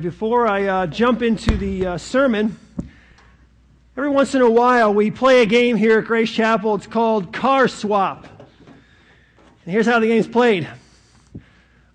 Before I uh, jump into the uh, sermon, every once in a while we play a game here at Grace Chapel. It's called Car Swap. And here's how the game's played.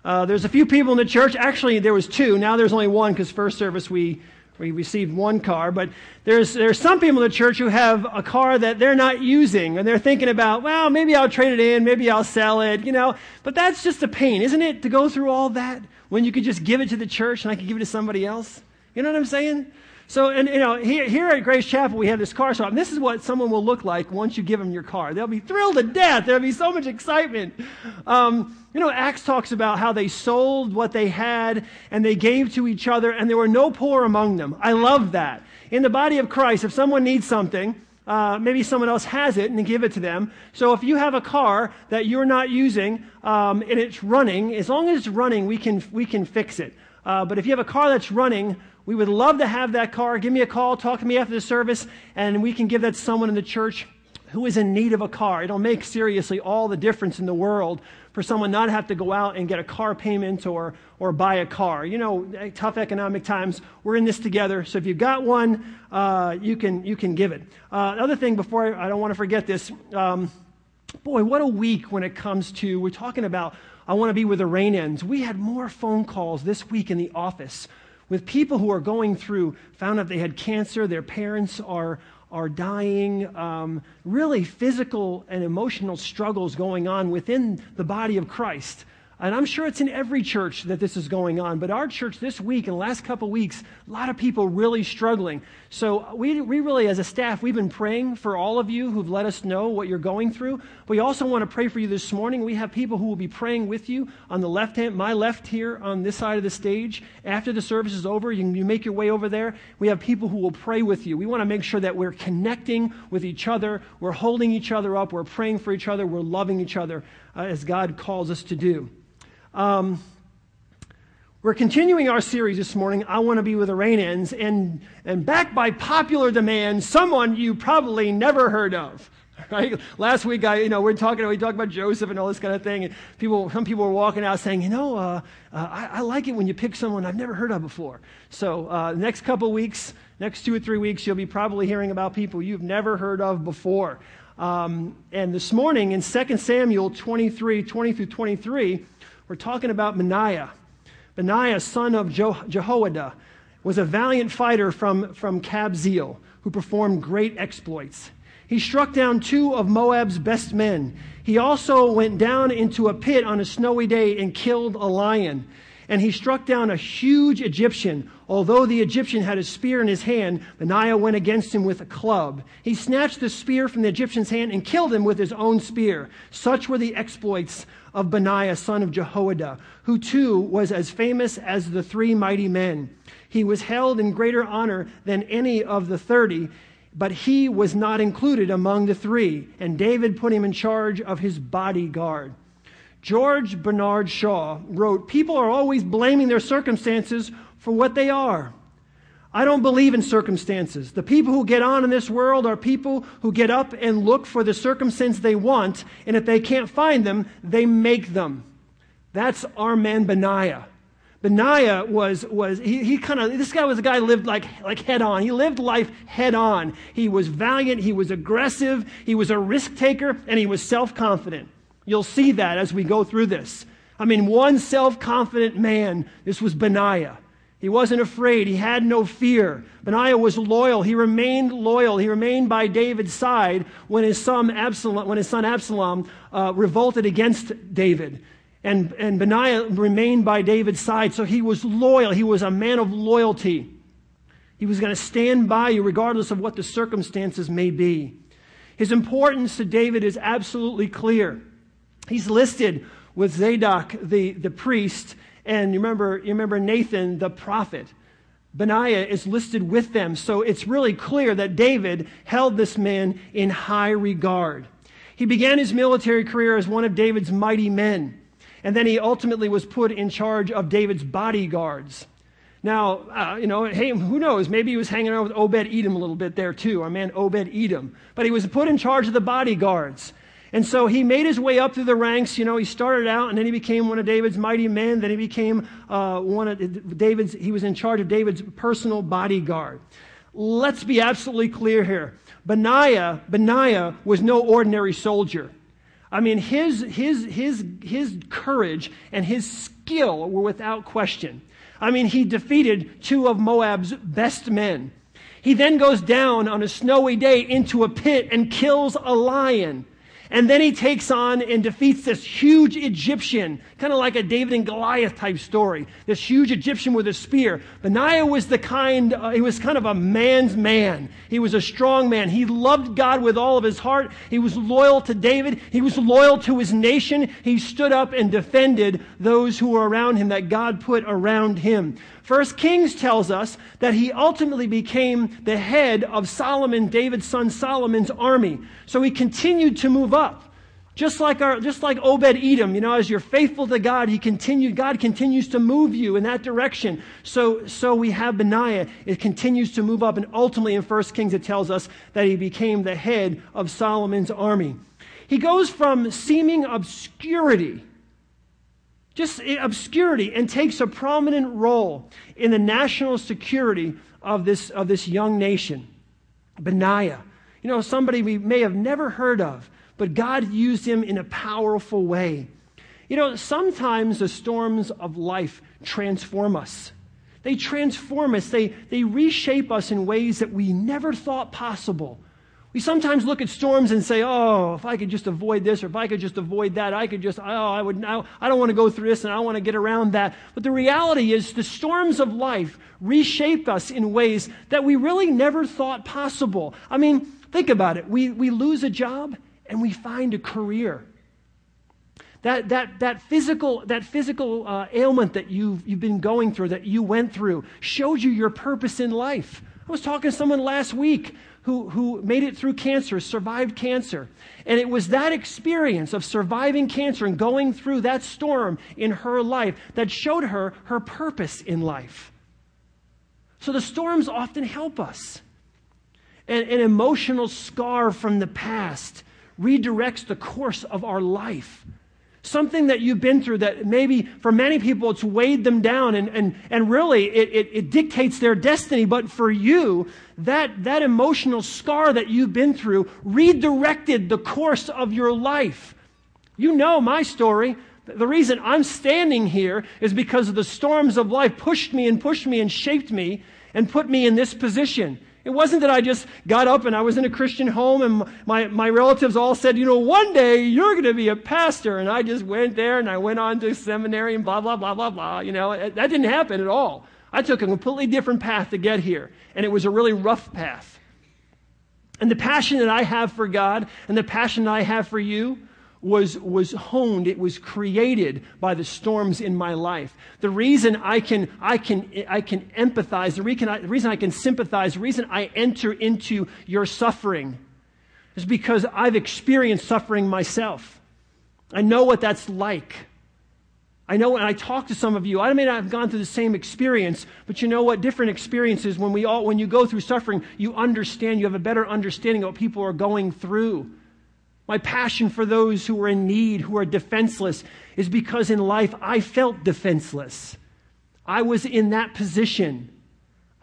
Uh, there's a few people in the church. Actually, there was two. Now there's only one because first service we we received one car. But there's there's some people in the church who have a car that they're not using, and they're thinking about, well, maybe I'll trade it in, maybe I'll sell it, you know. But that's just a pain, isn't it, to go through all that? When you could just give it to the church and I could give it to somebody else? You know what I'm saying? So, and you know, here, here at Grace Chapel, we have this car swap. And this is what someone will look like once you give them your car. They'll be thrilled to death. There'll be so much excitement. Um, you know, Acts talks about how they sold what they had and they gave to each other, and there were no poor among them. I love that. In the body of Christ, if someone needs something, uh, maybe someone else has it and give it to them. So if you have a car that you're not using um, and it's running, as long as it's running, we can, we can fix it. Uh, but if you have a car that's running, we would love to have that car. Give me a call, talk to me after the service, and we can give that to someone in the church who is in need of a car. It'll make seriously all the difference in the world for someone not to have to go out and get a car payment or, or buy a car. You know, tough economic times. We're in this together. So if you've got one, uh, you, can, you can give it. Uh, another thing before I, I don't want to forget this. Um, boy, what a week when it comes to, we're talking about, I want to be where the rain ends. We had more phone calls this week in the office with people who are going through, found out they had cancer, their parents are, are dying, um, really physical and emotional struggles going on within the body of Christ. And I'm sure it's in every church that this is going on. But our church this week, and the last couple weeks, a lot of people really struggling. So we, we really, as a staff, we've been praying for all of you who've let us know what you're going through. We also want to pray for you this morning. We have people who will be praying with you on the left hand, my left here on this side of the stage. After the service is over, you, you make your way over there. We have people who will pray with you. We want to make sure that we're connecting with each other. We're holding each other up. We're praying for each other. We're loving each other uh, as God calls us to do. Um, we're continuing our series this morning, I Want to Be Where the Rain Ends, and, and backed by popular demand, someone you probably never heard of. Right? Last week, I, you know, we're talking, we talked about Joseph and all this kind of thing, and people, some people were walking out saying, you know, uh, uh, I, I, like it when you pick someone I've never heard of before. So, uh, next couple weeks, next two or three weeks, you'll be probably hearing about people you've never heard of before. Um, and this morning in 2 Samuel 23, 20 through 23, we're talking about Benaiah. Benaiah, son of Jehoiada, was a valiant fighter from, from Kabzeel who performed great exploits. He struck down two of Moab's best men. He also went down into a pit on a snowy day and killed a lion. And he struck down a huge Egyptian. Although the Egyptian had a spear in his hand, Benaiah went against him with a club. He snatched the spear from the Egyptian's hand and killed him with his own spear. Such were the exploits of Benaiah, son of Jehoiada, who too was as famous as the three mighty men. He was held in greater honor than any of the thirty, but he was not included among the three, and David put him in charge of his bodyguard. George Bernard Shaw wrote People are always blaming their circumstances for what they are. I don't believe in circumstances. The people who get on in this world are people who get up and look for the circumstance they want, and if they can't find them, they make them. That's our man Benaiah. Benaiah was, was he, he kind of, this guy was a guy lived like, like head on. He lived life head on. He was valiant, he was aggressive, he was a risk taker, and he was self confident. You'll see that as we go through this. I mean, one self confident man, this was Benaiah. He wasn't afraid. He had no fear. Benaiah was loyal. He remained loyal. He remained by David's side when his son Absalom, when his son Absalom uh, revolted against David. And, and Benaiah remained by David's side. So he was loyal. He was a man of loyalty. He was going to stand by you regardless of what the circumstances may be. His importance to David is absolutely clear. He's listed with Zadok, the, the priest, and you remember, you remember Nathan, the prophet. Benaiah is listed with them. So it's really clear that David held this man in high regard. He began his military career as one of David's mighty men. And then he ultimately was put in charge of David's bodyguards. Now, uh, you know, hey, who knows? Maybe he was hanging around with Obed Edom a little bit there too, our man Obed Edom. But he was put in charge of the bodyguards. And so he made his way up through the ranks. You know, he started out and then he became one of David's mighty men. Then he became uh, one of David's, he was in charge of David's personal bodyguard. Let's be absolutely clear here. Benaiah, Benaiah was no ordinary soldier. I mean, his, his, his, his courage and his skill were without question. I mean, he defeated two of Moab's best men. He then goes down on a snowy day into a pit and kills a lion. And then he takes on and defeats this huge Egyptian, kind of like a David and Goliath type story. This huge Egyptian with a spear. Benaiah was the kind, uh, he was kind of a man's man. He was a strong man. He loved God with all of his heart. He was loyal to David. He was loyal to his nation. He stood up and defended those who were around him that God put around him. First Kings tells us that he ultimately became the head of Solomon, David's son Solomon's army. So he continued to move up. Just like our, just like Obed Edom, you know, as you're faithful to God, he continued, God continues to move you in that direction. So, so we have Benaiah. It continues to move up. And ultimately in 1 Kings, it tells us that he became the head of Solomon's army. He goes from seeming obscurity just obscurity and takes a prominent role in the national security of this, of this young nation. Benaiah, you know, somebody we may have never heard of, but God used him in a powerful way. You know, sometimes the storms of life transform us. They transform us, they, they reshape us in ways that we never thought possible. We sometimes look at storms and say, oh, if I could just avoid this or if I could just avoid that, I could just, oh, I would, I, I don't want to go through this and I want to get around that. But the reality is the storms of life reshape us in ways that we really never thought possible. I mean, think about it. We, we lose a job and we find a career. That, that, that physical, that physical uh, ailment that you've, you've been going through, that you went through, showed you your purpose in life. I was talking to someone last week who, who made it through cancer, survived cancer. And it was that experience of surviving cancer and going through that storm in her life that showed her her purpose in life. So the storms often help us. And an emotional scar from the past redirects the course of our life something that you've been through that maybe for many people it's weighed them down and, and, and really it, it, it dictates their destiny. But for you, that, that emotional scar that you've been through redirected the course of your life. You know my story. The reason I'm standing here is because the storms of life pushed me and pushed me and shaped me and put me in this position. It wasn't that I just got up and I was in a Christian home and my, my relatives all said, you know, one day you're going to be a pastor. And I just went there and I went on to seminary and blah, blah, blah, blah, blah. You know, that didn't happen at all. I took a completely different path to get here. And it was a really rough path. And the passion that I have for God and the passion that I have for you was, was honed, it was created by the storms in my life. The reason I can, I can, I can empathize, the reason, I, the reason I can sympathize, the reason I enter into your suffering is because I've experienced suffering myself. I know what that's like. I know when I talk to some of you, I may not have gone through the same experience, but you know what? Different experiences, when we all, when you go through suffering, you understand, you have a better understanding of what people are going through. My passion for those who are in need, who are defenseless, is because in life I felt defenseless. I was in that position.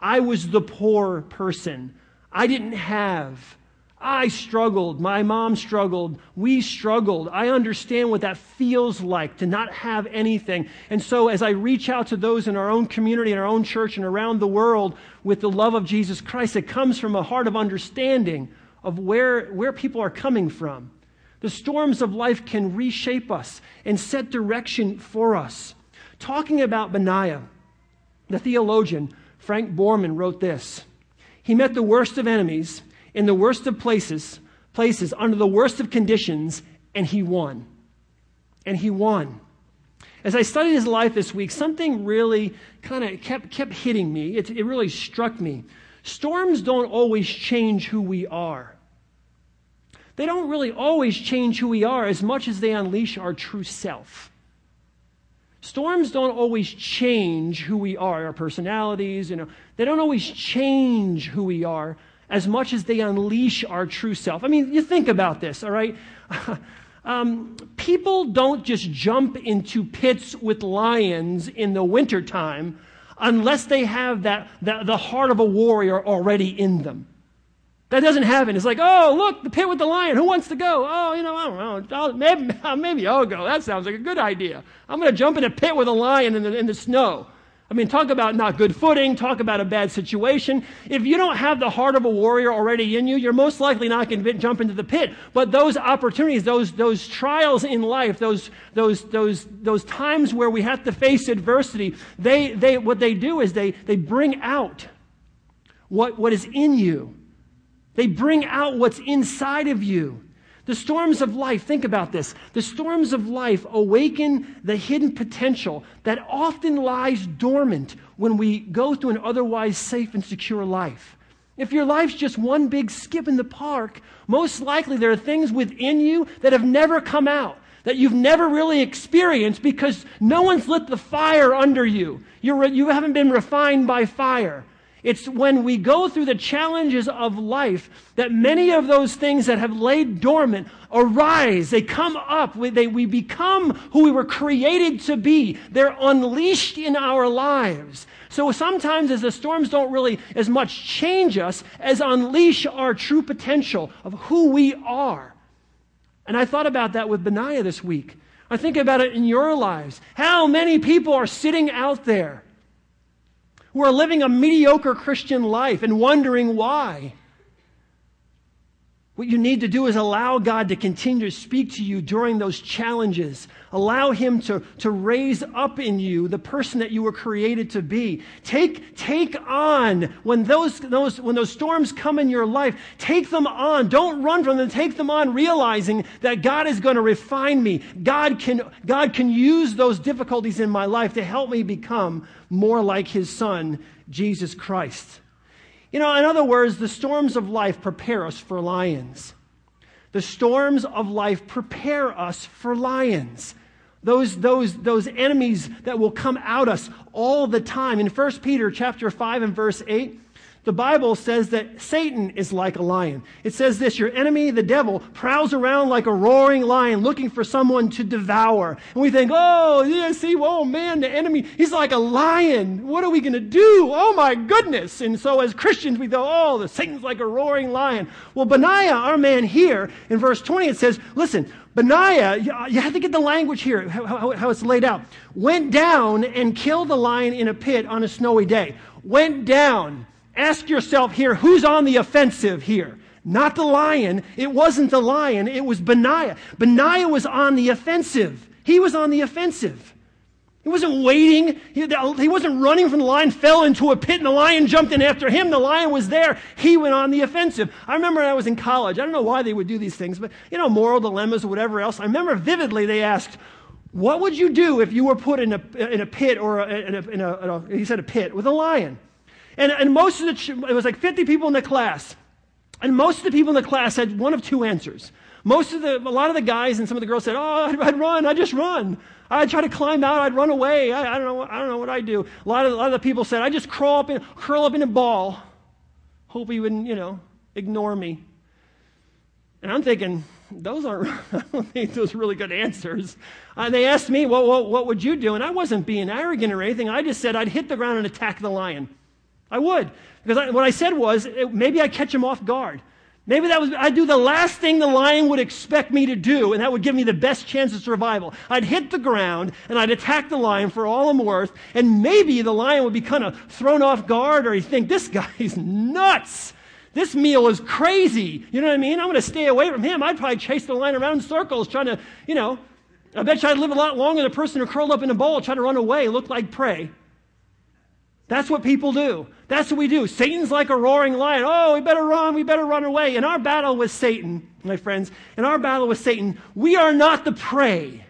I was the poor person. I didn't have. I struggled. My mom struggled. We struggled. I understand what that feels like to not have anything. And so, as I reach out to those in our own community, in our own church, and around the world with the love of Jesus Christ, it comes from a heart of understanding of where, where people are coming from. The storms of life can reshape us and set direction for us. Talking about Benaiah, the theologian Frank Borman wrote this. He met the worst of enemies in the worst of places, places under the worst of conditions, and he won. And he won. As I studied his life this week, something really kind of kept, kept hitting me. It, it really struck me. Storms don't always change who we are. They don't really always change who we are as much as they unleash our true self. Storms don't always change who we are, our personalities, you know. They don't always change who we are as much as they unleash our true self. I mean, you think about this, all right? um, people don't just jump into pits with lions in the wintertime unless they have that, that, the heart of a warrior already in them. That doesn't happen. It's like, oh, look, the pit with the lion. Who wants to go? Oh, you know, I don't know. I'll, maybe, maybe I'll go. That sounds like a good idea. I'm going to jump in a pit with a lion in the, in the snow. I mean, talk about not good footing, talk about a bad situation. If you don't have the heart of a warrior already in you, you're most likely not going to jump into the pit. But those opportunities, those, those trials in life, those, those, those, those times where we have to face adversity, they, they, what they do is they, they bring out what, what is in you. They bring out what's inside of you. The storms of life, think about this. The storms of life awaken the hidden potential that often lies dormant when we go through an otherwise safe and secure life. If your life's just one big skip in the park, most likely there are things within you that have never come out, that you've never really experienced because no one's lit the fire under you. You're, you haven't been refined by fire. It's when we go through the challenges of life that many of those things that have laid dormant arise. They come up. We, they, we become who we were created to be. They're unleashed in our lives. So sometimes as the storms don't really as much change us as unleash our true potential of who we are. And I thought about that with Benaiah this week. I think about it in your lives. How many people are sitting out there who are living a mediocre Christian life and wondering why. What you need to do is allow God to continue to speak to you during those challenges. Allow Him to, to raise up in you the person that you were created to be. Take, take on when those, those, when those storms come in your life, take them on. Don't run from them. Take them on realizing that God is going to refine me. God can, God can use those difficulties in my life to help me become more like His Son, Jesus Christ. You know, in other words, the storms of life prepare us for lions. The storms of life prepare us for lions. Those, those, those enemies that will come out us all the time. In 1 Peter chapter 5 and verse 8, the Bible says that Satan is like a lion. It says this Your enemy, the devil, prowls around like a roaring lion looking for someone to devour. And we think, oh, yeah, see, oh man, the enemy, he's like a lion. What are we going to do? Oh my goodness. And so as Christians, we go, oh, the Satan's like a roaring lion. Well, Benaiah, our man here, in verse 20, it says, listen, Benaiah, uh, you have to get the language here, how, how, it's laid out, went down and killed the lion in a pit on a snowy day. Went down. Ask yourself here who's on the offensive here? Not the lion. It wasn't the lion. It was Benaiah. Benaiah was on the offensive. He was on the offensive. He wasn't waiting. He, wasn't running from the lion, fell into a pit, and the lion jumped in after him. The lion was there. He went on the offensive. I remember when I was in college. I don't know why they would do these things, but, you know, moral dilemmas or whatever else. I remember vividly they asked, What would you do if you were put in a, in a pit or a, in, a, in, a, in a, he said a pit, with a lion? And, and most of the, it was like 50 people in the class. And most of the people in the class had one of two answers. Most of the, a lot of the guys and some of the girls said, Oh, I'd, I'd run, I'd just run. I'd try to climb out, I'd run away. I, I, don't know, I don't know what I'd do. A lot, of, a lot of the people said, I'd just crawl up and curl up in a ball. Hope he wouldn't, you know, ignore me. And I'm thinking, those aren't, I don't think those are really good answers. And they asked me, well, what, what would you do? And I wasn't being arrogant or anything. I just said I'd hit the ground and attack the lion. I would. Because I, what I said was, it, maybe I'd catch him off guard. Maybe that was, I'd do the last thing the lion would expect me to do, and that would give me the best chance of survival. I'd hit the ground, and I'd attack the lion for all I'm worth, and maybe the lion would be kind of thrown off guard, or he'd think, this guy's nuts. This meal is crazy. You know what I mean? I'm going to stay away from him. I'd probably chase the lion around in circles, trying to, you know, I bet you I'd live a lot longer than a person who curled up in a bowl, trying to run away, look like prey. That's what people do. That's what we do. Satan's like a roaring lion. Oh, we better run. We better run away. In our battle with Satan, my friends, in our battle with Satan, we are not the prey.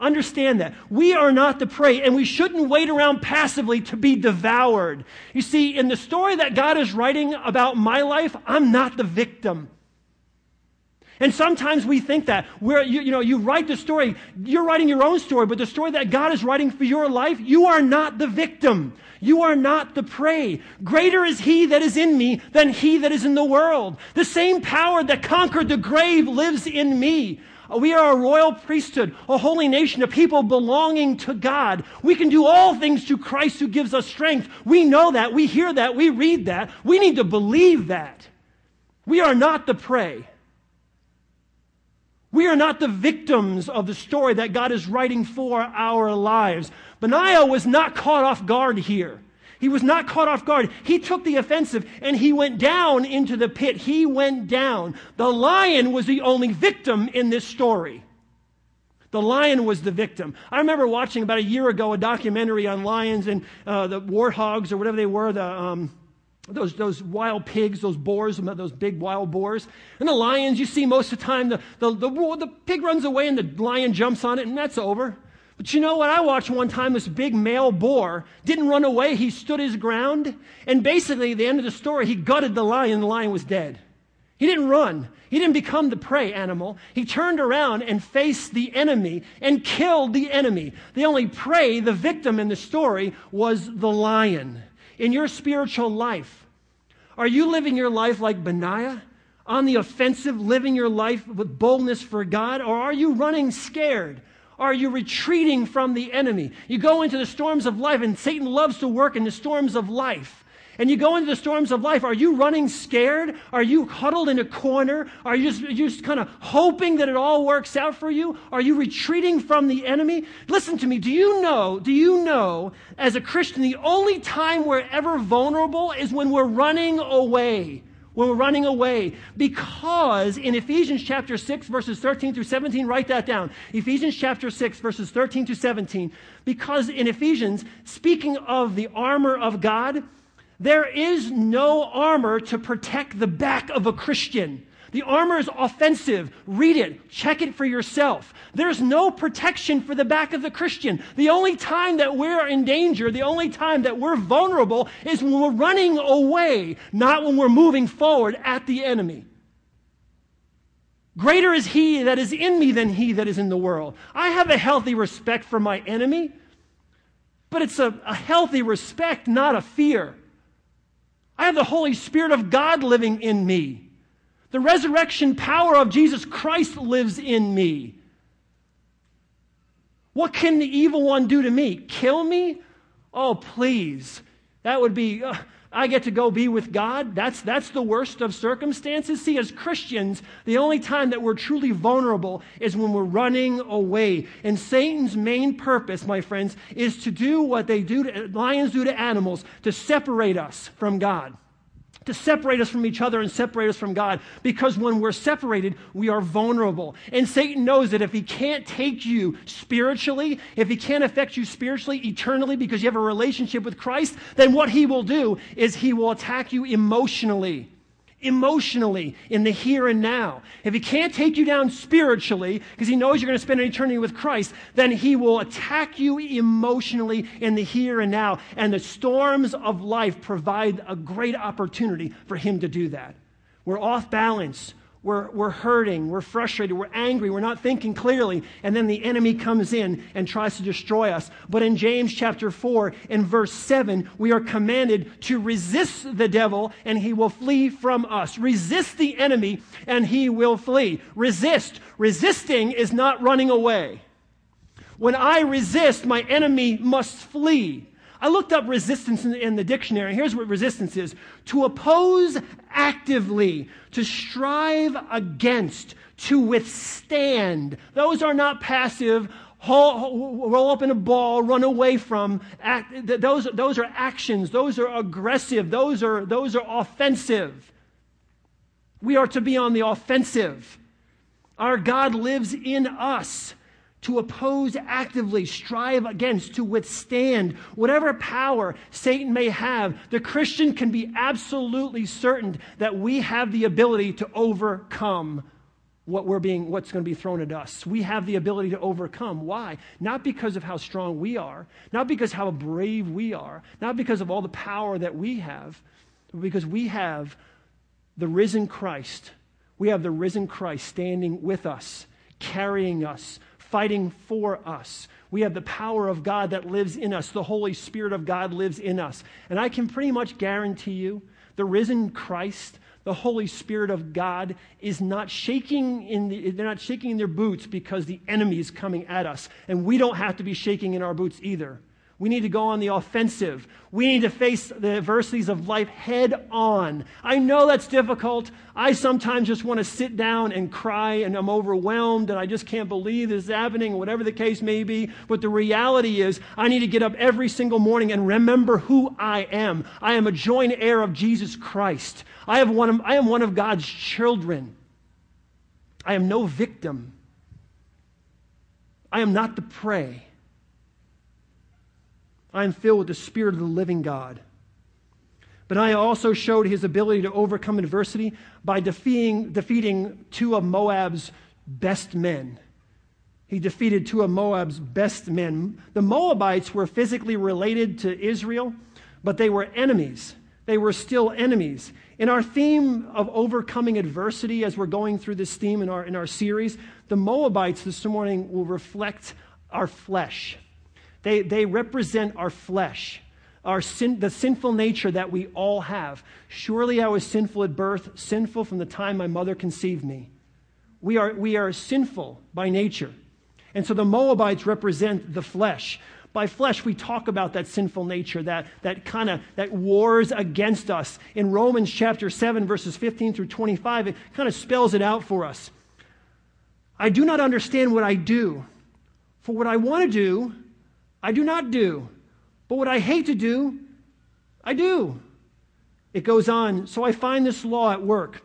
Understand that. We are not the prey, and we shouldn't wait around passively to be devoured. You see, in the story that God is writing about my life, I'm not the victim. And sometimes we think that where you, you know you write the story, you're writing your own story, but the story that God is writing for your life, you are not the victim. You are not the prey. Greater is he that is in me than he that is in the world. The same power that conquered the grave lives in me. We are a royal priesthood, a holy nation, a people belonging to God. We can do all things through Christ who gives us strength. We know that. We hear that. We read that. We need to believe that. We are not the prey. We are not the victims of the story that God is writing for our lives. Benaiah was not caught off guard here. He was not caught off guard. He took the offensive and he went down into the pit. He went down. The lion was the only victim in this story. The lion was the victim. I remember watching about a year ago a documentary on lions and uh, the warthogs or whatever they were, the, um, those, those wild pigs, those boars, those big wild boars. And the lions, you see most of the time, the, the, the, the pig runs away and the lion jumps on it, and that's over. But you know what? I watched one time this big male boar didn't run away. He stood his ground. And basically, the end of the story, he gutted the lion. The lion was dead. He didn't run. He didn't become the prey animal. He turned around and faced the enemy and killed the enemy. The only prey, the victim in the story, was the lion in your spiritual life? Are you living your life like Benaiah? On the offensive, living your life with boldness for God? Or are you running scared? Are you retreating from the enemy? You go into the storms of life, and Satan loves to work in the storms of life and you go into the storms of life, are you running scared? Are you huddled in a corner? Are you just, just kind of hoping that it all works out for you? Are you retreating from the enemy? Listen to me. Do you know, do you know, as a Christian, the only time we're ever vulnerable is when we're running away when we're running away. Because in Ephesians chapter 6, verses 13 through 17, write that down. Ephesians chapter 6, verses 13 to 17. Because in Ephesians, speaking of the armor of God, there is no armor to protect the back of a Christian. The armor is offensive. Read it. Check it for yourself. There's no protection for the back of the Christian. The only time that we're in danger, the only time that we're vulnerable is when we're running away, not when we're moving forward at the enemy. Greater is he that is in me than he that is in the world. I have a healthy respect for my enemy, but it's a, a healthy respect, not a fear. I have the Holy Spirit of God living in me. The resurrection power of Jesus Christ lives in me. What can the evil one do to me? Kill me? Oh, please. That would be, uh, I get to go be with God. That's, that's the worst of circumstances. See, as Christians, the only time that we're truly vulnerable is when we're running away. And Satan's main purpose, my friends, is to do what they do to, lions do to animals, to separate us from God to separate us from each other and separate us from God. Because when we're separated, we are vulnerable. And Satan knows that if he can't take you spiritually, if he can't affect you spiritually, eternally, because you have a relationship with Christ, then what he will do is he will attack you emotionally emotionally in the here and now. If he can't take you down spiritually, because he knows you're going to spend an eternity with Christ, then he will attack you emotionally in the here and now. And the storms of life provide a great opportunity for him to do that. We're off balance. We're, we're hurting, we're frustrated, we're angry, we're not thinking clearly, and then the enemy comes in and tries to destroy us. But in James chapter 4 and verse 7, we are commanded to resist the devil and he will flee from us. Resist the enemy and he will flee. Resist. Resisting is not running away. When I resist, my enemy must flee. I looked up resistance in, in, the dictionary. Here's what resistance is to oppose actively, to strive against, to withstand. Those are not passive, roll up in a ball, run away from. Those, those are actions. Those are aggressive. Those are, those are offensive. We are to be on the offensive. Our God lives in us to oppose actively, strive against, to withstand whatever power Satan may have, the Christian can be absolutely certain that we have the ability to overcome what we're being what's going to be thrown at us. We have the ability to overcome. Why? Not because of how strong we are, not because how brave we are, not because of all the power that we have, but because we have the risen Christ We have the risen Christ standing with us, carrying us, fighting for us. We have the power of God that lives in us. The Holy Spirit of God lives in us. And I can pretty much guarantee you the risen Christ, the Holy Spirit of God, is not shaking in the, they're not shaking in their boots because the enemy is coming at us. And we don't have to be shaking in our boots either. We need to go on the offensive. We need to face the adversities of life head on. I know that's difficult. I sometimes just want to sit down and cry and I'm overwhelmed and I just can't believe this is happening, whatever the case may be. But the reality is, I need to get up every single morning and remember who I am. I am a joint heir of Jesus Christ. I, have one of, I am one of God's children. I am no victim. I am not the prey. I am filled with the Spirit of the living God. Benaiah also showed his ability to overcome adversity by defeating, defeating two of Moab's best men. He defeated two of Moab's best men. The Moabites were physically related to Israel, but they were enemies. They were still enemies. In our theme of overcoming adversity, as we're going through this theme in our, in our series, the Moabites this morning will reflect our flesh. They, they represent our flesh, our sin, the sinful nature that we all have. Surely I was sinful at birth, sinful from the time my mother conceived me. We are, we are sinful by nature. And so the Moabites represent the flesh. By flesh, we talk about that sinful nature, that, that kind of that wars against us. In Romans chapter 7, verses 15 through 25, it kind of spells it out for us. I do not understand what I do. For what I want to do, I do not do. But what I hate to do, I do. It goes on. So I find this law at work.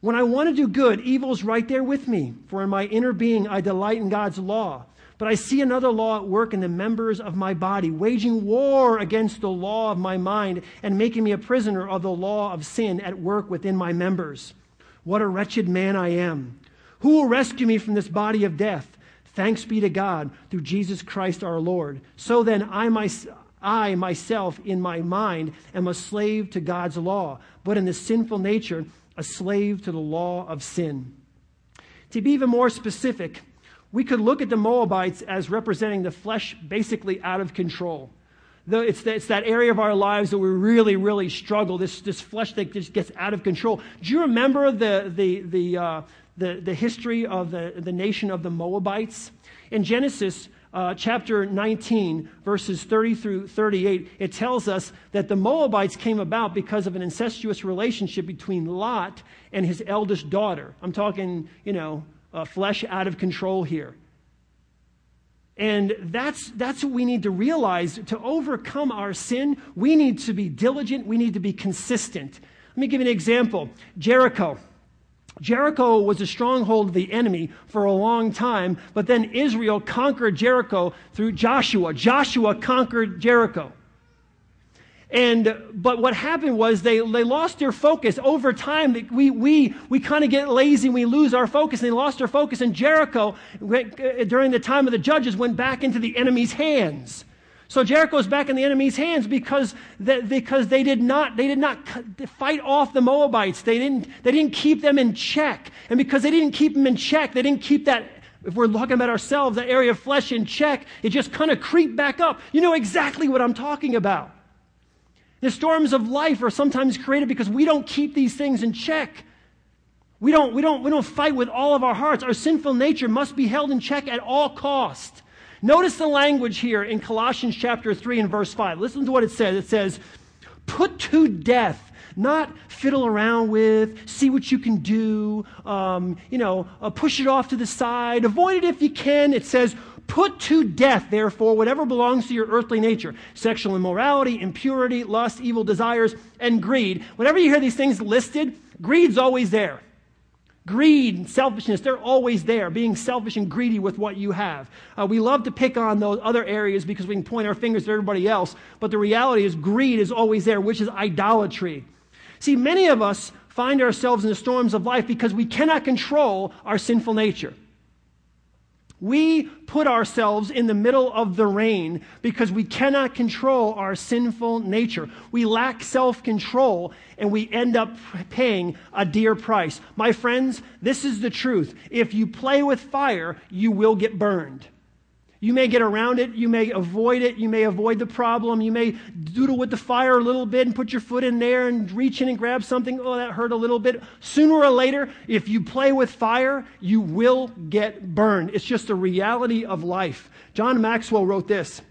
When I want to do good, evil's right there with me. For in my inner being, I delight in God's law. But I see another law at work in the members of my body, waging war against the law of my mind and making me a prisoner of the law of sin at work within my members. What a wretched man I am. Who will rescue me from this body of death? Thanks be to God through Jesus Christ our Lord. So then, I, my, I myself, in my mind, am a slave to God's law, but in the sinful nature, a slave to the law of sin. To be even more specific, we could look at the Moabites as representing the flesh basically out of control. It's, that area of our lives that we really, really struggle, this, this flesh that just gets out of control. Do you remember the, the, the, uh, the, the history of the, the nation of the Moabites. In Genesis uh, chapter 19, verses 30 through 38, it tells us that the Moabites came about because of an incestuous relationship between Lot and his eldest daughter. I'm talking, you know, uh, flesh out of control here. And that's, that's what we need to realize. To overcome our sin, we need to be diligent, we need to be consistent. Let me give you an example Jericho. Jericho was a stronghold of the enemy for a long time, but then Israel conquered Jericho through Joshua. Joshua conquered Jericho. And, but what happened was they, they lost their focus. Over time, we, we, we kind of get lazy and we lose our focus. And they lost their focus. And Jericho, during the time of the judges, went back into the enemy's hands. So Jericho's back in the enemy's hands because, they, because they, did not, they did not fight off the Moabites. They didn't, they didn't keep them in check. And because they didn't keep them in check, they didn't keep that, if we're talking about ourselves, that area of flesh in check, it just kind of creeped back up. You know exactly what I'm talking about. The storms of life are sometimes created because we don't keep these things in check. We don't, we, don't, we don't fight with all of our hearts. Our sinful nature must be held in check at all cost. Notice the language here in Colossians chapter 3 and verse 5. Listen to what it says. It says, Put to death, not fiddle around with, see what you can do, um, you know, uh, push it off to the side, avoid it if you can. It says, Put to death, therefore, whatever belongs to your earthly nature sexual immorality, impurity, lust, evil desires, and greed. Whenever you hear these things listed, greed's always there. Greed and selfishness, they're always there, being selfish and greedy with what you have. Uh, we love to pick on those other areas because we can point our fingers at everybody else, but the reality is greed is always there, which is idolatry. See, many of us find ourselves in the storms of life because we cannot control our sinful nature. We put ourselves in the middle of the rain because we cannot control our sinful nature. We lack self control and we end up paying a dear price. My friends, this is the truth. If you play with fire, you will get burned. You may get around it. You may avoid it. You may avoid the problem. You may doodle with the fire a little bit and put your foot in there and reach in and grab something. Oh, that hurt a little bit. Sooner or later, if you play with fire, you will get burned. It's just a reality of life. John Maxwell wrote this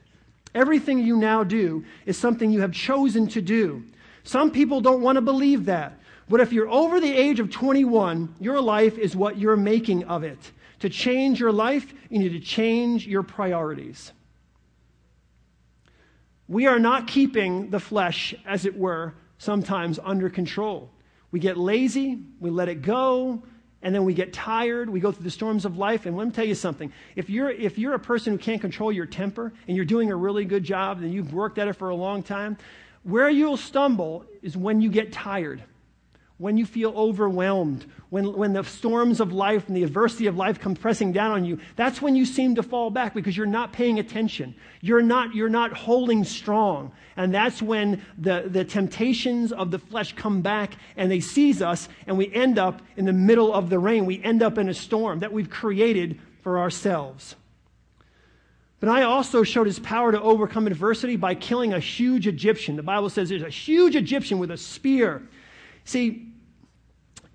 Everything you now do is something you have chosen to do. Some people don't want to believe that. But if you're over the age of 21, your life is what you're making of it. To change your life, you need to change your priorities. We are not keeping the flesh, as it were, sometimes under control. We get lazy, we let it go, and then we get tired. We go through the storms of life. And let me tell you something. If you're, if you're a person who can't control your temper and you're doing a really good job and you've worked at it for a long time, where you'll stumble is when you get tired when you feel overwhelmed, when, when the storms of life and the adversity of life come pressing down on you, that's when you seem to fall back because you're not paying attention. You're not, you're not holding strong. And that's when the, the temptations of the flesh come back and they seize us and we end up in the middle of the rain. We end up in a storm that we've created for ourselves. Benaiah also showed his power to overcome adversity by killing a huge Egyptian. The Bible says there's a huge Egyptian with a spear See,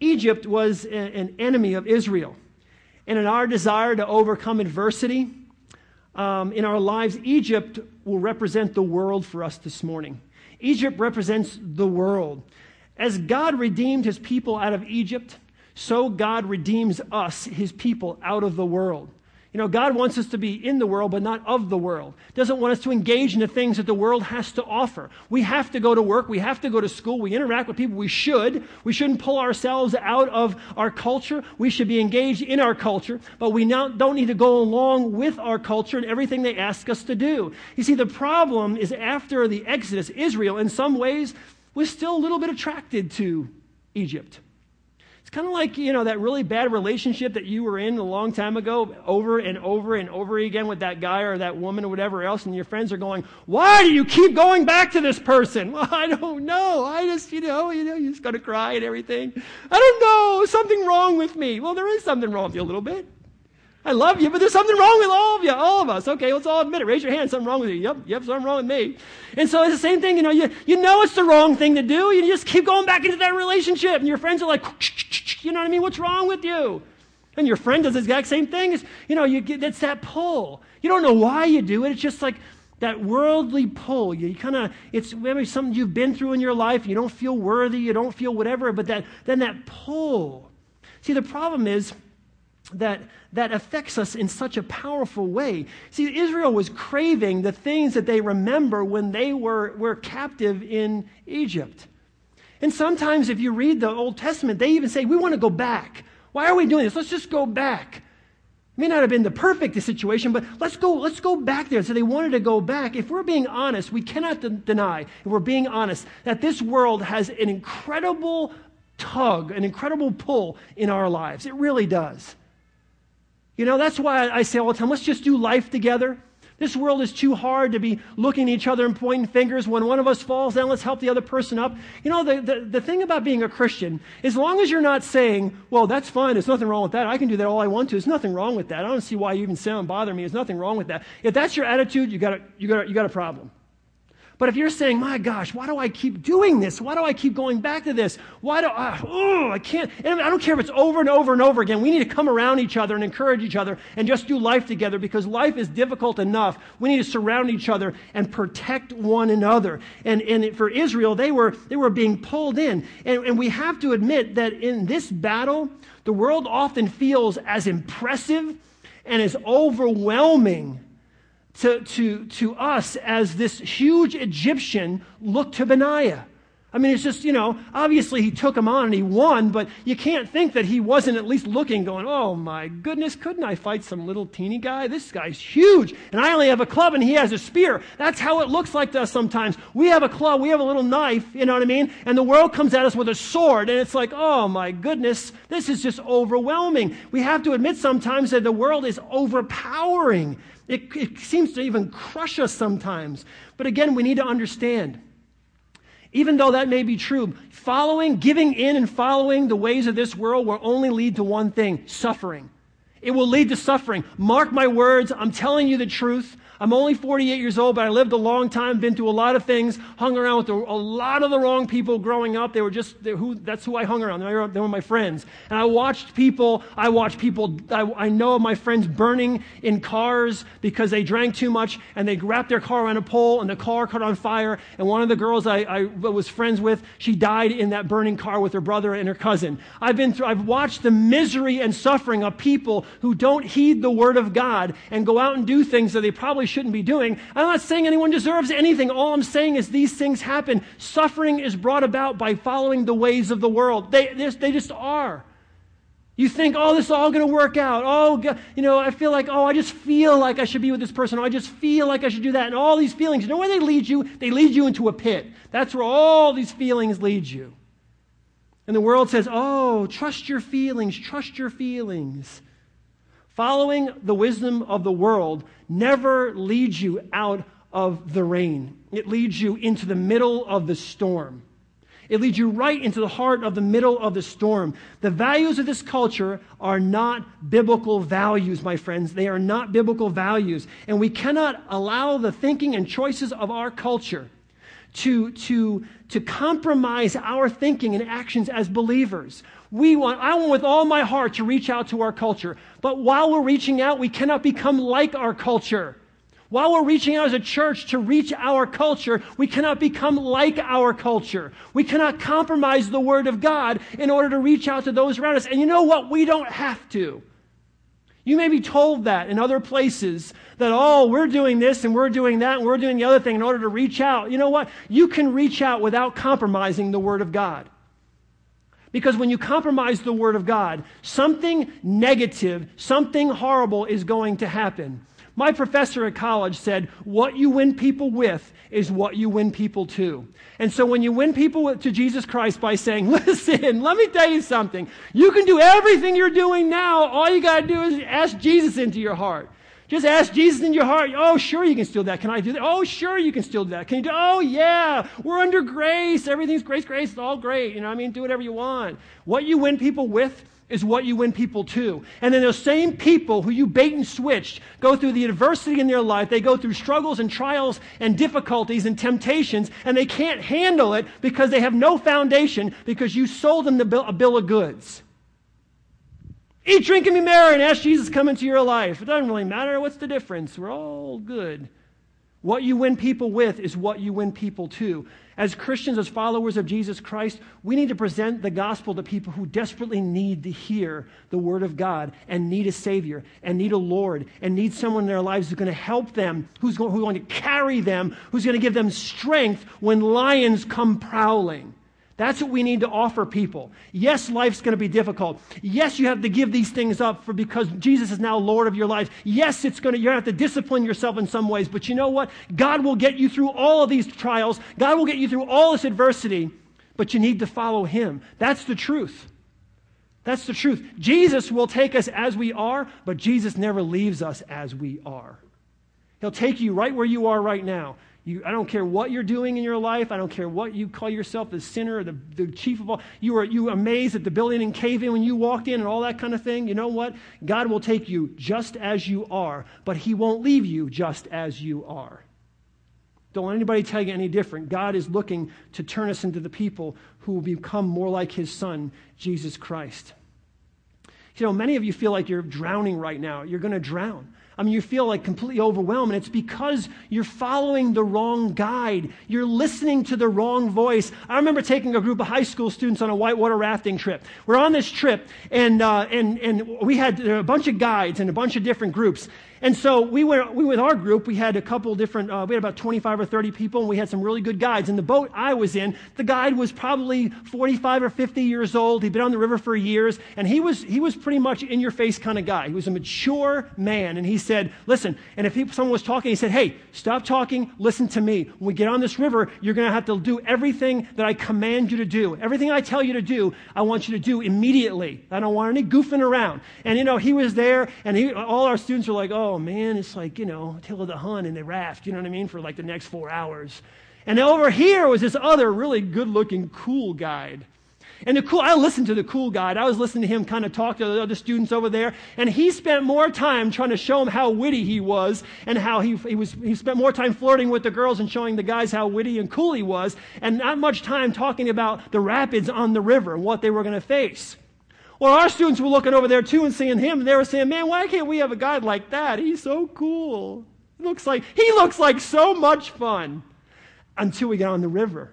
Egypt was a, an enemy of Israel. And in our desire to overcome adversity um, in our lives, Egypt will represent the world for us this morning. Egypt represents the world. As God redeemed his people out of Egypt, so God redeems us, his people, out of the world. You know, God wants us to be in the world, but not of the world. Doesn't want us to engage in the things that the world has to offer. We have to go to work. We have to go to school. We interact with people. We should. We shouldn't pull ourselves out of our culture. We should be engaged in our culture, but we now don't need to go along with our culture and everything they ask us to do. You see, the problem is after the Exodus, Israel, in some ways, was still a little bit attracted to Egypt. Kind of like, you know, that really bad relationship that you were in a long time ago, over and over and over again with that guy or that woman or whatever else, and your friends are going, Why do you keep going back to this person? Well, I don't know. I just, you know, you know, you just gotta cry and everything. I don't know. Something wrong with me. Well, there is something wrong with you a little bit. I love you, but there's something wrong with all of you, all of us. Okay, let's all admit it. Raise your hand. Something wrong with you. Yep, yep, something wrong with me. And so it's the same thing. You know, you, you know it's the wrong thing to do. You just keep going back into that relationship, and your friends are like, you know what I mean? What's wrong with you? And your friend does the exact same thing. It's, you know, you get, it's that pull. You don't know why you do it. It's just like that worldly pull. You, you kind of, it's maybe something you've been through in your life. You don't feel worthy. You don't feel whatever. But that, then that pull. See, the problem is, that, that affects us in such a powerful way. See, Israel was craving the things that they remember when they were, were captive in Egypt. And sometimes, if you read the Old Testament, they even say, We want to go back. Why are we doing this? Let's just go back. It may not have been the perfect situation, but let's go, let's go back there. So they wanted to go back. If we're being honest, we cannot de- deny, if we're being honest, that this world has an incredible tug, an incredible pull in our lives. It really does. You know, that's why I say all the time, let's just do life together. This world is too hard to be looking at each other and pointing fingers. When one of us falls down, let's help the other person up. You know, the, the, the thing about being a Christian, as long as you're not saying, well, that's fine, there's nothing wrong with that. I can do that all I want to. There's nothing wrong with that. I don't see why you even sound bother me. There's nothing wrong with that. If that's your attitude, you got a, you got you got a problem. But if you're saying, my gosh, why do I keep doing this? Why do I keep going back to this? Why do I, oh, I can't, and I don't care if it's over and over and over again. We need to come around each other and encourage each other and just do life together because life is difficult enough. We need to surround each other and protect one another. And, and for Israel, they were, they were being pulled in. And, and we have to admit that in this battle, the world often feels as impressive and as overwhelming to, to, to us as this huge Egyptian looked to Benaiah. I mean, it's just, you know, obviously he took him on and he won, but you can't think that he wasn't at least looking, going, oh my goodness, couldn't I fight some little teeny guy? This guy's huge, and I only have a club and he has a spear. That's how it looks like to us sometimes. We have a club, we have a little knife, you know what I mean? And the world comes at us with a sword, and it's like, oh my goodness, this is just overwhelming. We have to admit sometimes that the world is overpowering. It, it seems to even crush us sometimes. But again, we need to understand even though that may be true, following, giving in and following the ways of this world will only lead to one thing suffering. It will lead to suffering. Mark my words, I'm telling you the truth. I'm only 48 years old, but I lived a long time, been through a lot of things, hung around with a, lot of the wrong people growing up. They were just, who, that's who I hung around. They were, they were, my friends. And I watched people, I watched people, I, I know of my friends burning in cars because they drank too much and they wrapped their car around a pole and the car caught on fire. And one of the girls I, I was friends with, she died in that burning car with her brother and her cousin. I've been through, I've watched the misery and suffering of people who don't heed the word of God and go out and do things that they probably shouldn't be doing. I'm not saying anyone deserves anything. All I'm saying is these things happen. Suffering is brought about by following the ways of the world. They, they just are. You think, oh, this is all going to work out. Oh, God, you know, I feel like, oh, I just feel like I should be with this person. Oh, I just feel like I should do that. And all these feelings, you know where they lead you? They lead you into a pit. That's where all these feelings lead you. And the world says, oh, trust your feelings, trust your feelings. Following the wisdom of the world never leads you out of the rain. It leads you into the middle of the storm. It leads you right into the heart of the middle of the storm. The values of this culture are not biblical values, my friends. They are not biblical values. And we cannot allow the thinking and choices of our culture to, to, to compromise our thinking and actions as believers. We want, I want with all my heart to reach out to our culture. But while we're reaching out, we cannot become like our culture. While we're reaching out as a church to reach our culture, we cannot become like our culture. We cannot compromise the Word of God in order to reach out to those around us. And you know what? We don't have to. You may be told that in other places that, oh, we're doing this and we're doing that and we're doing the other thing in order to reach out. You know what? You can reach out without compromising the Word of God. Because when you compromise the Word of God, something negative, something horrible is going to happen. My professor at college said, What you win people with is what you win people to. And so when you win people to Jesus Christ by saying, Listen, let me tell you something. You can do everything you're doing now. All you got to do is ask Jesus into your heart. Just ask Jesus in your heart. Oh, sure, you can do that. Can I do that? Oh, sure, you can still do that. Can you do? Oh, yeah, we're under grace. Everything's grace, grace. It's all great. You know, what I mean, do whatever you want. What you win people with is what you win people to. And then those same people who you bait and switched go through the adversity in their life. They go through struggles and trials and difficulties and temptations, and they can't handle it because they have no foundation because you sold them the a bill of goods. Eat, drink, and be merry, and ask Jesus to come into your life. It doesn't really matter. What's the difference? We're all good. What you win people with is what you win people to. As Christians, as followers of Jesus Christ, we need to present the gospel to people who desperately need to hear the word of God and need a Savior and need a Lord and need someone in their lives who's going to help them, who's going, who's going to carry them, who's going to give them strength when lions come prowling. That's what we need to offer people. Yes, life's going to be difficult. Yes, you have to give these things up for because Jesus is now Lord of your life. Yes, it's going to, you're going to have to discipline yourself in some ways, but you know what? God will get you through all of these trials. God will get you through all this adversity, but you need to follow Him. That's the truth. That's the truth. Jesus will take us as we are, but Jesus never leaves us as we are. He'll take you right where you are right now. You, I don't care what you're doing in your life. I don't care what you call yourself the sinner or the, the chief of all. You were you amazed at the building and cave in when you walked in and all that kind of thing. You know what? God will take you just as you are, but He won't leave you just as you are. Don't let anybody tell you any different. God is looking to turn us into the people who will become more like His Son, Jesus Christ. You know, many of you feel like you're drowning right now. You're going to drown. I mean, you feel like completely overwhelmed, and it's because you're following the wrong guide. You're listening to the wrong voice. I remember taking a group of high school students on a whitewater rafting trip. We're on this trip, and, uh, and, and we had a bunch of guides and a bunch of different groups. And so we went, we with our group, we had a couple different, uh, we had about 25 or 30 people, and we had some really good guides. And the boat I was in, the guide was probably 45 or 50 years old. He'd been on the river for years, and he was, he was pretty much in your face kind of guy. He was a mature man, and he said, listen, and if he, someone was talking, he said, hey, stop talking, listen to me. When we get on this river, you're going to have to do everything that I command you to do. Everything I tell you to do, I want you to do immediately. I don't want any goofing around. And you know, he was there, and he, all our students were like, oh, oh man, it's like, you know, Attila the Hun in the raft, you know what I mean, for like the next four hours. And over here was this other really good looking, cool guide. And the cool, I listened to the cool guide. I was listening to him kind of talk to the other students over there. And he spent more time trying to show them how witty he was and how he, he was, he spent more time flirting with the girls and showing the guys how witty and cool he was and not much time talking about the rapids on the river and what they were going to face. Well, our students were looking over there too and seeing him, and they were saying, Man, why can't we have a guy like that? He's so cool. He looks like he looks like so much fun. Until we get on the river.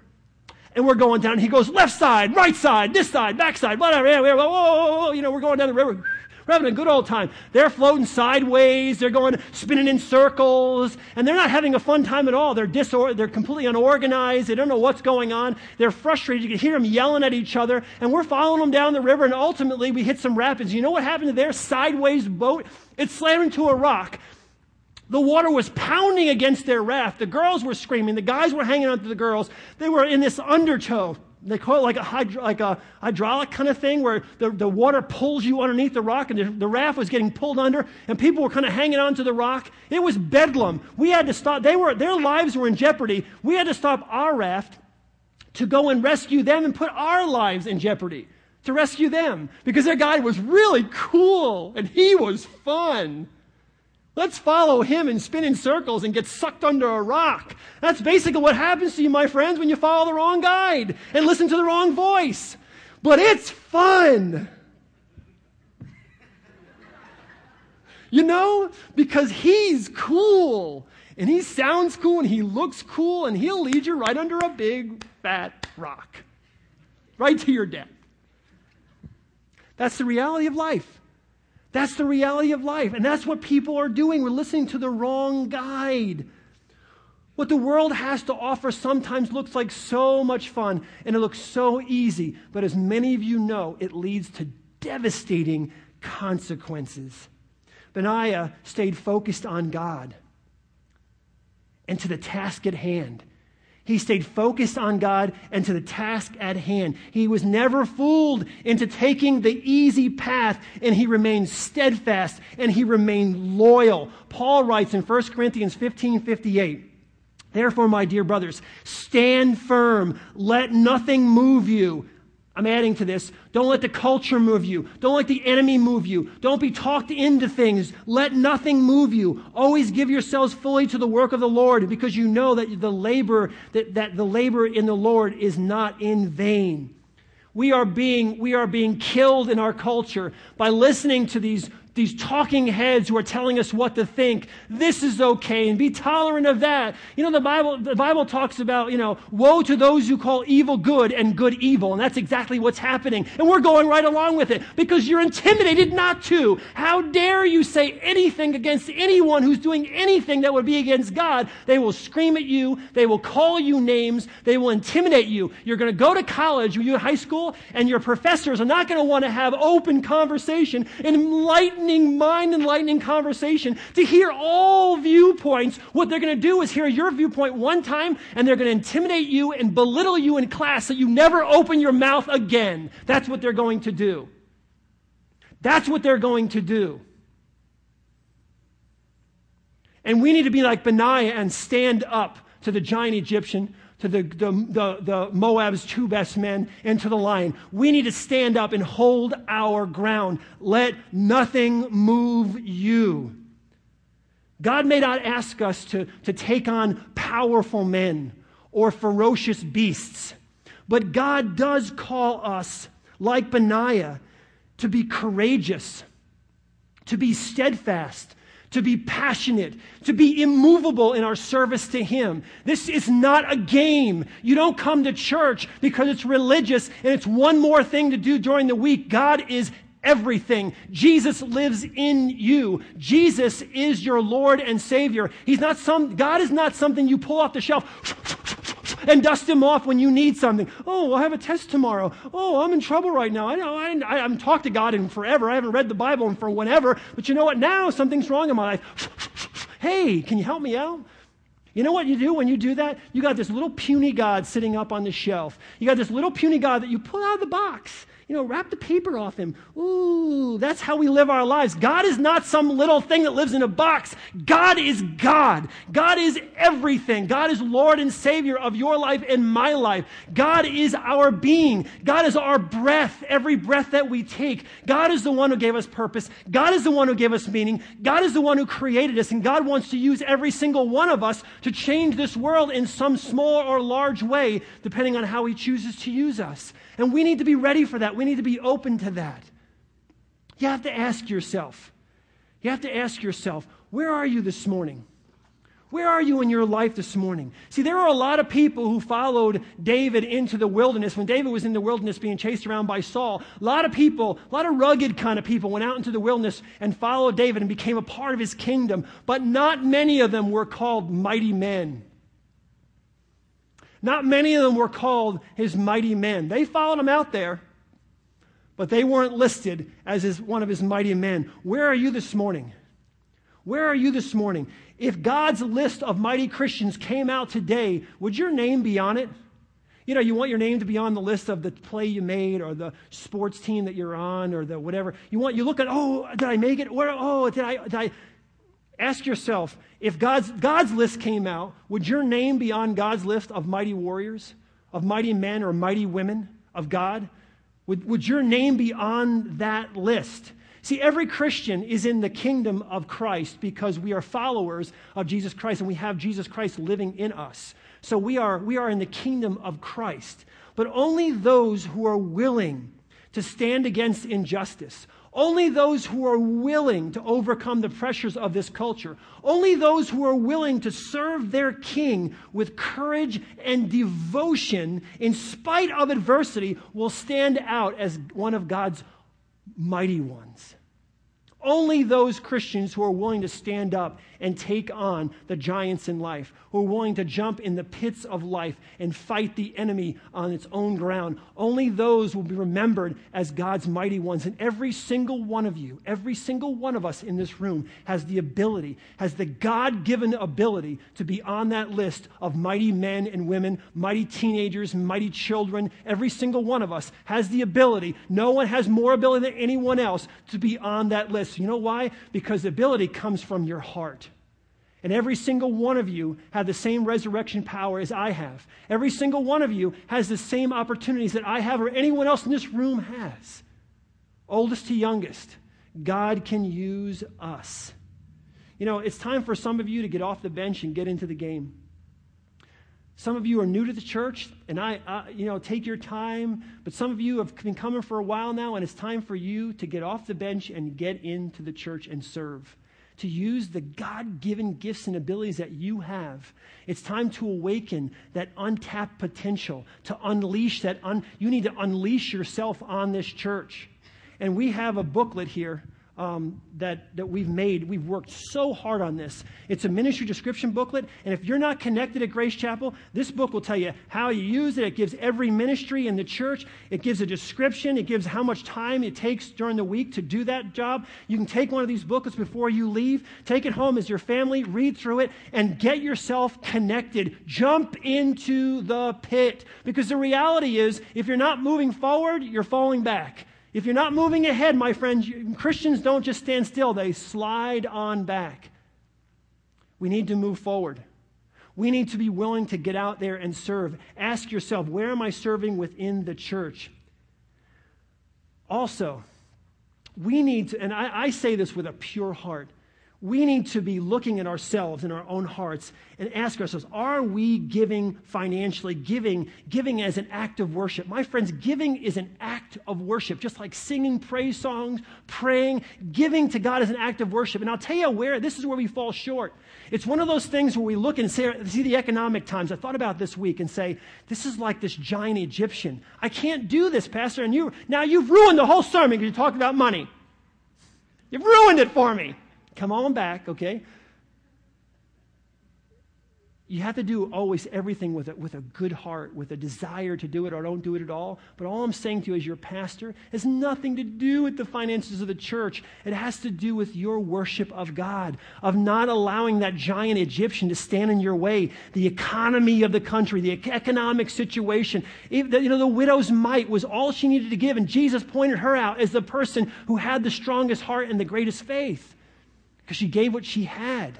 And we're going down. He goes left side, right side, this side, back side, whatever. Whoa, whoa, whoa, you know, we're going down the river. We're having a good old time. They're floating sideways. They're going spinning in circles. And they're not having a fun time at all. They're disor- they're completely unorganized. They don't know what's going on. They're frustrated. You can hear them yelling at each other. And we're following them down the river. And ultimately, we hit some rapids. You know what happened to their sideways boat? It slammed into a rock. The water was pounding against their raft. The girls were screaming. The guys were hanging onto the girls. They were in this undertow. They call it like a, hydro, like a hydraulic kind of thing where the, the water pulls you underneath the rock and the, the raft was getting pulled under and people were kind of hanging onto the rock. It was bedlam. We had to stop. They were, their lives were in jeopardy. We had to stop our raft to go and rescue them and put our lives in jeopardy to rescue them because their guy was really cool and he was fun. Let's follow him and spin in circles and get sucked under a rock. That's basically what happens to you, my friends, when you follow the wrong guide and listen to the wrong voice. But it's fun. You know, because he's cool and he sounds cool and he looks cool and he'll lead you right under a big fat rock, right to your death. That's the reality of life. That's the reality of life. And that's what people are doing. We're listening to the wrong guide. What the world has to offer sometimes looks like so much fun and it looks so easy. But as many of you know, it leads to devastating consequences. Benaiah stayed focused on God and to the task at hand. He stayed focused on God and to the task at hand. He was never fooled into taking the easy path and he remained steadfast and he remained loyal. Paul writes in 1 Corinthians 15 58, Therefore, my dear brothers, stand firm. Let nothing move you. I'm adding to this. Don't let the culture move you. Don't let the enemy move you. Don't be talked into things. Let nothing move you. Always give yourselves fully to the work of the Lord because you know that the labor, that, that the labor in the Lord is not in vain. We are being, we are being killed in our culture by listening to these these talking heads who are telling us what to think. This is okay and be tolerant of that. You know, the Bible, the Bible talks about, you know, woe to those who call evil good and good evil. And that's exactly what's happening. And we're going right along with it because you're intimidated not to. How dare you say anything against anyone who's doing anything that would be against God? They will scream at you. They will call you names. They will intimidate you. You're going to go to college, you're in high school, and your professors are not going to want to have open conversation enlighten enlightening, mind enlightening conversation to hear all viewpoints. What they're going to do is hear your viewpoint one time and they're going to intimidate you and belittle you in class so you never open your mouth again. That's what they're going to do. That's what they're going to do. And we need to be like Benaiah and stand up to the giant Egyptian to the, the, the, the, Moab's two best men, and to the lion. We need to stand up and hold our ground. Let nothing move you. God may not ask us to, to take on powerful men or ferocious beasts, but God does call us, like Benaiah, to be courageous, to be steadfast, to be passionate, to be immovable in our service to Him. This is not a game. You don't come to church because it's religious and it's one more thing to do during the week. God is everything. Jesus lives in you. Jesus is your Lord and Savior. He's not some, God is not something you pull off the shelf and dust him off when you need something. Oh, I'll have a test tomorrow. Oh, I'm in trouble right now. I know I, I haven't talked to God in forever. I haven't read the Bible in for whenever. But you know what? Now something's wrong in my life. hey, can you help me out? You know what you do when you do that? You got this little puny God sitting up on the shelf. You got this little puny God that you pull out of the box. You know, wrap the paper off him. Ooh, that's how we live our lives. God is not some little thing that lives in a box. God is God. God is everything. God is Lord and Savior of your life and my life. God is our being. God is our breath, every breath that we take. God is the one who gave us purpose. God is the one who gave us meaning. God is the one who created us. And God wants to use every single one of us to change this world in some small or large way, depending on how He chooses to use us. And we need to be ready for that. We need to be open to that. You have to ask yourself, you have to ask yourself, where are you this morning? Where are you in your life this morning? See, there are a lot of people who followed David into the wilderness. When David was in the wilderness being chased around by Saul, a lot of people, a lot of rugged kind of people went out into the wilderness and followed David and became a part of his kingdom. But not many of them were called mighty men. Not many of them were called his mighty men. They followed him out there, but they weren't listed as his, one of his mighty men. Where are you this morning? Where are you this morning? If God's list of mighty Christians came out today, would your name be on it? You know, you want your name to be on the list of the play you made or the sports team that you're on or the whatever. You want, you look at, oh, did I make it? Where, oh, did I, did I? Ask yourself if God's, God's list came out, would your name be on God's list of mighty warriors, of mighty men or mighty women of God? Would, would your name be on that list? See, every Christian is in the kingdom of Christ because we are followers of Jesus Christ and we have Jesus Christ living in us. So we are, we are in the kingdom of Christ. But only those who are willing to stand against injustice, only those who are willing to overcome the pressures of this culture, only those who are willing to serve their king with courage and devotion in spite of adversity will stand out as one of God's mighty ones. Only those Christians who are willing to stand up and take on the giants in life, who are willing to jump in the pits of life and fight the enemy on its own ground, only those will be remembered as God's mighty ones. And every single one of you, every single one of us in this room has the ability, has the God given ability to be on that list of mighty men and women, mighty teenagers, mighty children. Every single one of us has the ability. No one has more ability than anyone else to be on that list. You know why? Because ability comes from your heart. And every single one of you have the same resurrection power as I have. Every single one of you has the same opportunities that I have or anyone else in this room has. Oldest to youngest, God can use us. You know, it's time for some of you to get off the bench and get into the game. Some of you are new to the church, and I, you know, take your time. But some of you have been coming for a while now, and it's time for you to get off the bench and get into the church and serve. To use the God given gifts and abilities that you have. It's time to awaken that untapped potential, to unleash that. Un- you need to unleash yourself on this church. And we have a booklet here um, that, that we've made. We've worked so hard on this. It's a ministry description booklet, and if you're not connected at Grace Chapel, this book will tell you how you use it. It gives every ministry in the church, it gives a description, it gives how much time it takes during the week to do that job. You can take one of these booklets before you leave, take it home as your family, read through it, and get yourself connected. Jump into the pit. Because the reality is, if you're not moving forward, you're falling back. If you're not moving ahead, my friends, Christians don't just stand still, they slide on back. We need to move forward. We need to be willing to get out there and serve. Ask yourself, where am I serving within the church? Also, we need to, and I, I say this with a pure heart, we need to be looking at ourselves in our own hearts and ask ourselves are we giving financially giving giving as an act of worship? My friends giving is an act of worship just like singing praise songs praying giving to god is an act of worship. And i'll tell you where this is where we fall short. It's one of those things where we look and say, see the economic times. I thought about this week and say this is like this giant egyptian. I can't do this pastor and you now you've ruined the whole sermon because you talked about money. You've ruined it for me Come on back, okay? You have to do always everything with a, with a good heart, with a desire to do it, or don't do it at all. But all I'm saying to you as your pastor has nothing to do with the finances of the church. It has to do with your worship of God, of not allowing that giant Egyptian to stand in your way. The economy of the country, the economic situation. You know, the widow's mite was all she needed to give, and Jesus pointed her out as the person who had the strongest heart and the greatest faith because she gave what she had.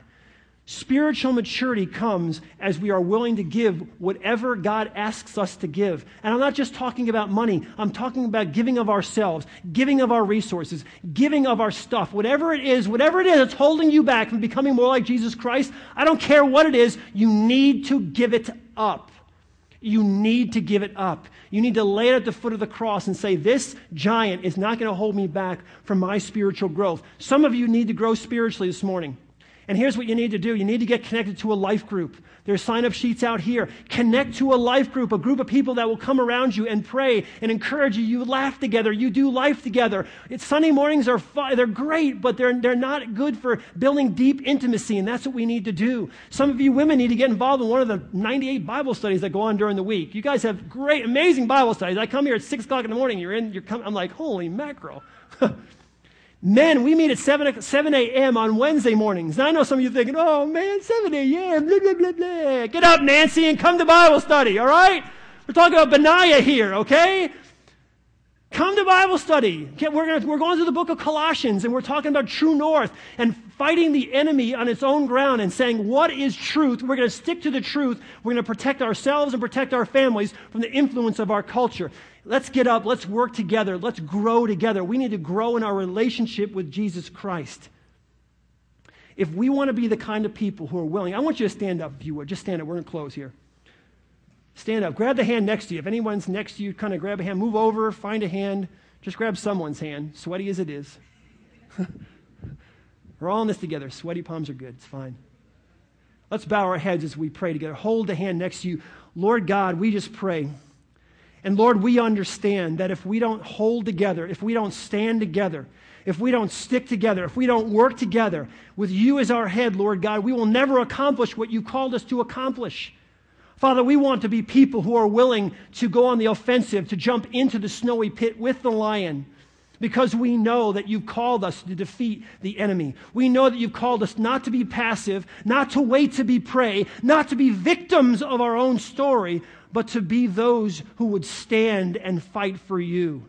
Spiritual maturity comes as we are willing to give whatever God asks us to give. And I'm not just talking about money, I'm talking about giving of ourselves, giving of our resources, giving of our stuff. Whatever it is, whatever it is that's holding you back from becoming more like Jesus Christ, I don't care what it is, you need to give it up. You need to give it up. You need to lay it at the foot of the cross and say, This giant is not going to hold me back from my spiritual growth. Some of you need to grow spiritually this morning. And here's what you need to do you need to get connected to a life group. There's sign up sheets out here. Connect to a life group, a group of people that will come around you and pray and encourage you. You laugh together, you do life together. It's, Sunday mornings are fun, they're great, but they're, they're not good for building deep intimacy, and that's what we need to do. Some of you women need to get involved in one of the 98 Bible studies that go on during the week. You guys have great, amazing Bible studies. I come here at 6 o'clock in the morning, you're in, you're coming, I'm like, holy mackerel. Men, we meet at 7, 7 a.m. on Wednesday mornings. Now, I know some of you thinking, oh man, 7 a.m., blah, blah, blah, blah. Get up, Nancy, and come to Bible study, all right? We're talking about Benaiah here, okay? Come to Bible study. We're, gonna, we're going through the book of Colossians, and we're talking about true north and fighting the enemy on its own ground and saying, what is truth? We're going to stick to the truth. We're going to protect ourselves and protect our families from the influence of our culture. Let's get up. Let's work together. Let's grow together. We need to grow in our relationship with Jesus Christ. If we want to be the kind of people who are willing, I want you to stand up if you would. Just stand up. We're going to close here. Stand up. Grab the hand next to you. If anyone's next to you, kind of grab a hand. Move over. Find a hand. Just grab someone's hand, sweaty as it is. We're all in this together. Sweaty palms are good. It's fine. Let's bow our heads as we pray together. Hold the hand next to you. Lord God, we just pray and Lord, we understand that if we don't hold together, if we don't stand together, if we don't stick together, if we don't work together with you as our head, Lord God, we will never accomplish what you called us to accomplish. Father, we want to be people who are willing to go on the offensive, to jump into the snowy pit with the lion, because we know that you've called us to defeat the enemy. We know that you've called us not to be passive, not to wait to be prey, not to be victims of our own story, but to be those who would stand and fight for you.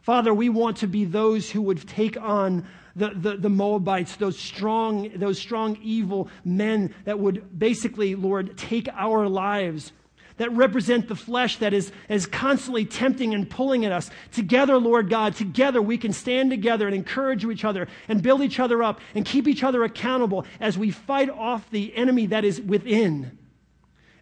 Father, we want to be those who would take on the, the, the, Moabites, those strong, those strong evil men that would basically, Lord, take our lives, that represent the flesh that is, is constantly tempting and pulling at us. Together, Lord God, together we can stand together and encourage each other and build each other up and keep each other accountable as we fight off the enemy that is within.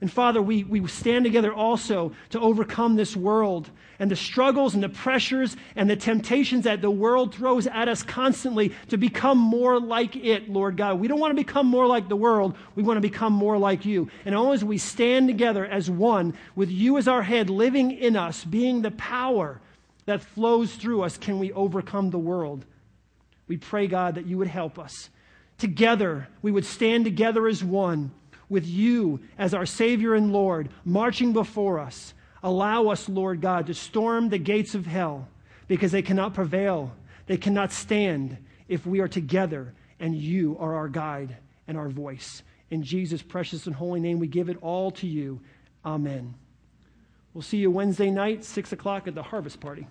And Father, we, we stand together also to overcome this world and the struggles and the pressures and the temptations that the world throws at us constantly to become more like it, Lord God. We don't want to become more like the world. We want to become more like you. And only as we stand together as one with you as our head, living in us, being the power that flows through us, can we overcome the world. We pray, God, that you would help us. Together, we would stand together as one with you as our Savior and Lord marching before us. Allow us, Lord God, to storm the gates of hell because they cannot prevail. They cannot stand if we are together and you are our guide and our voice. In Jesus' precious and holy name, we give it all to you. Amen. We'll see you Wednesday night, 6 o'clock at the harvest party.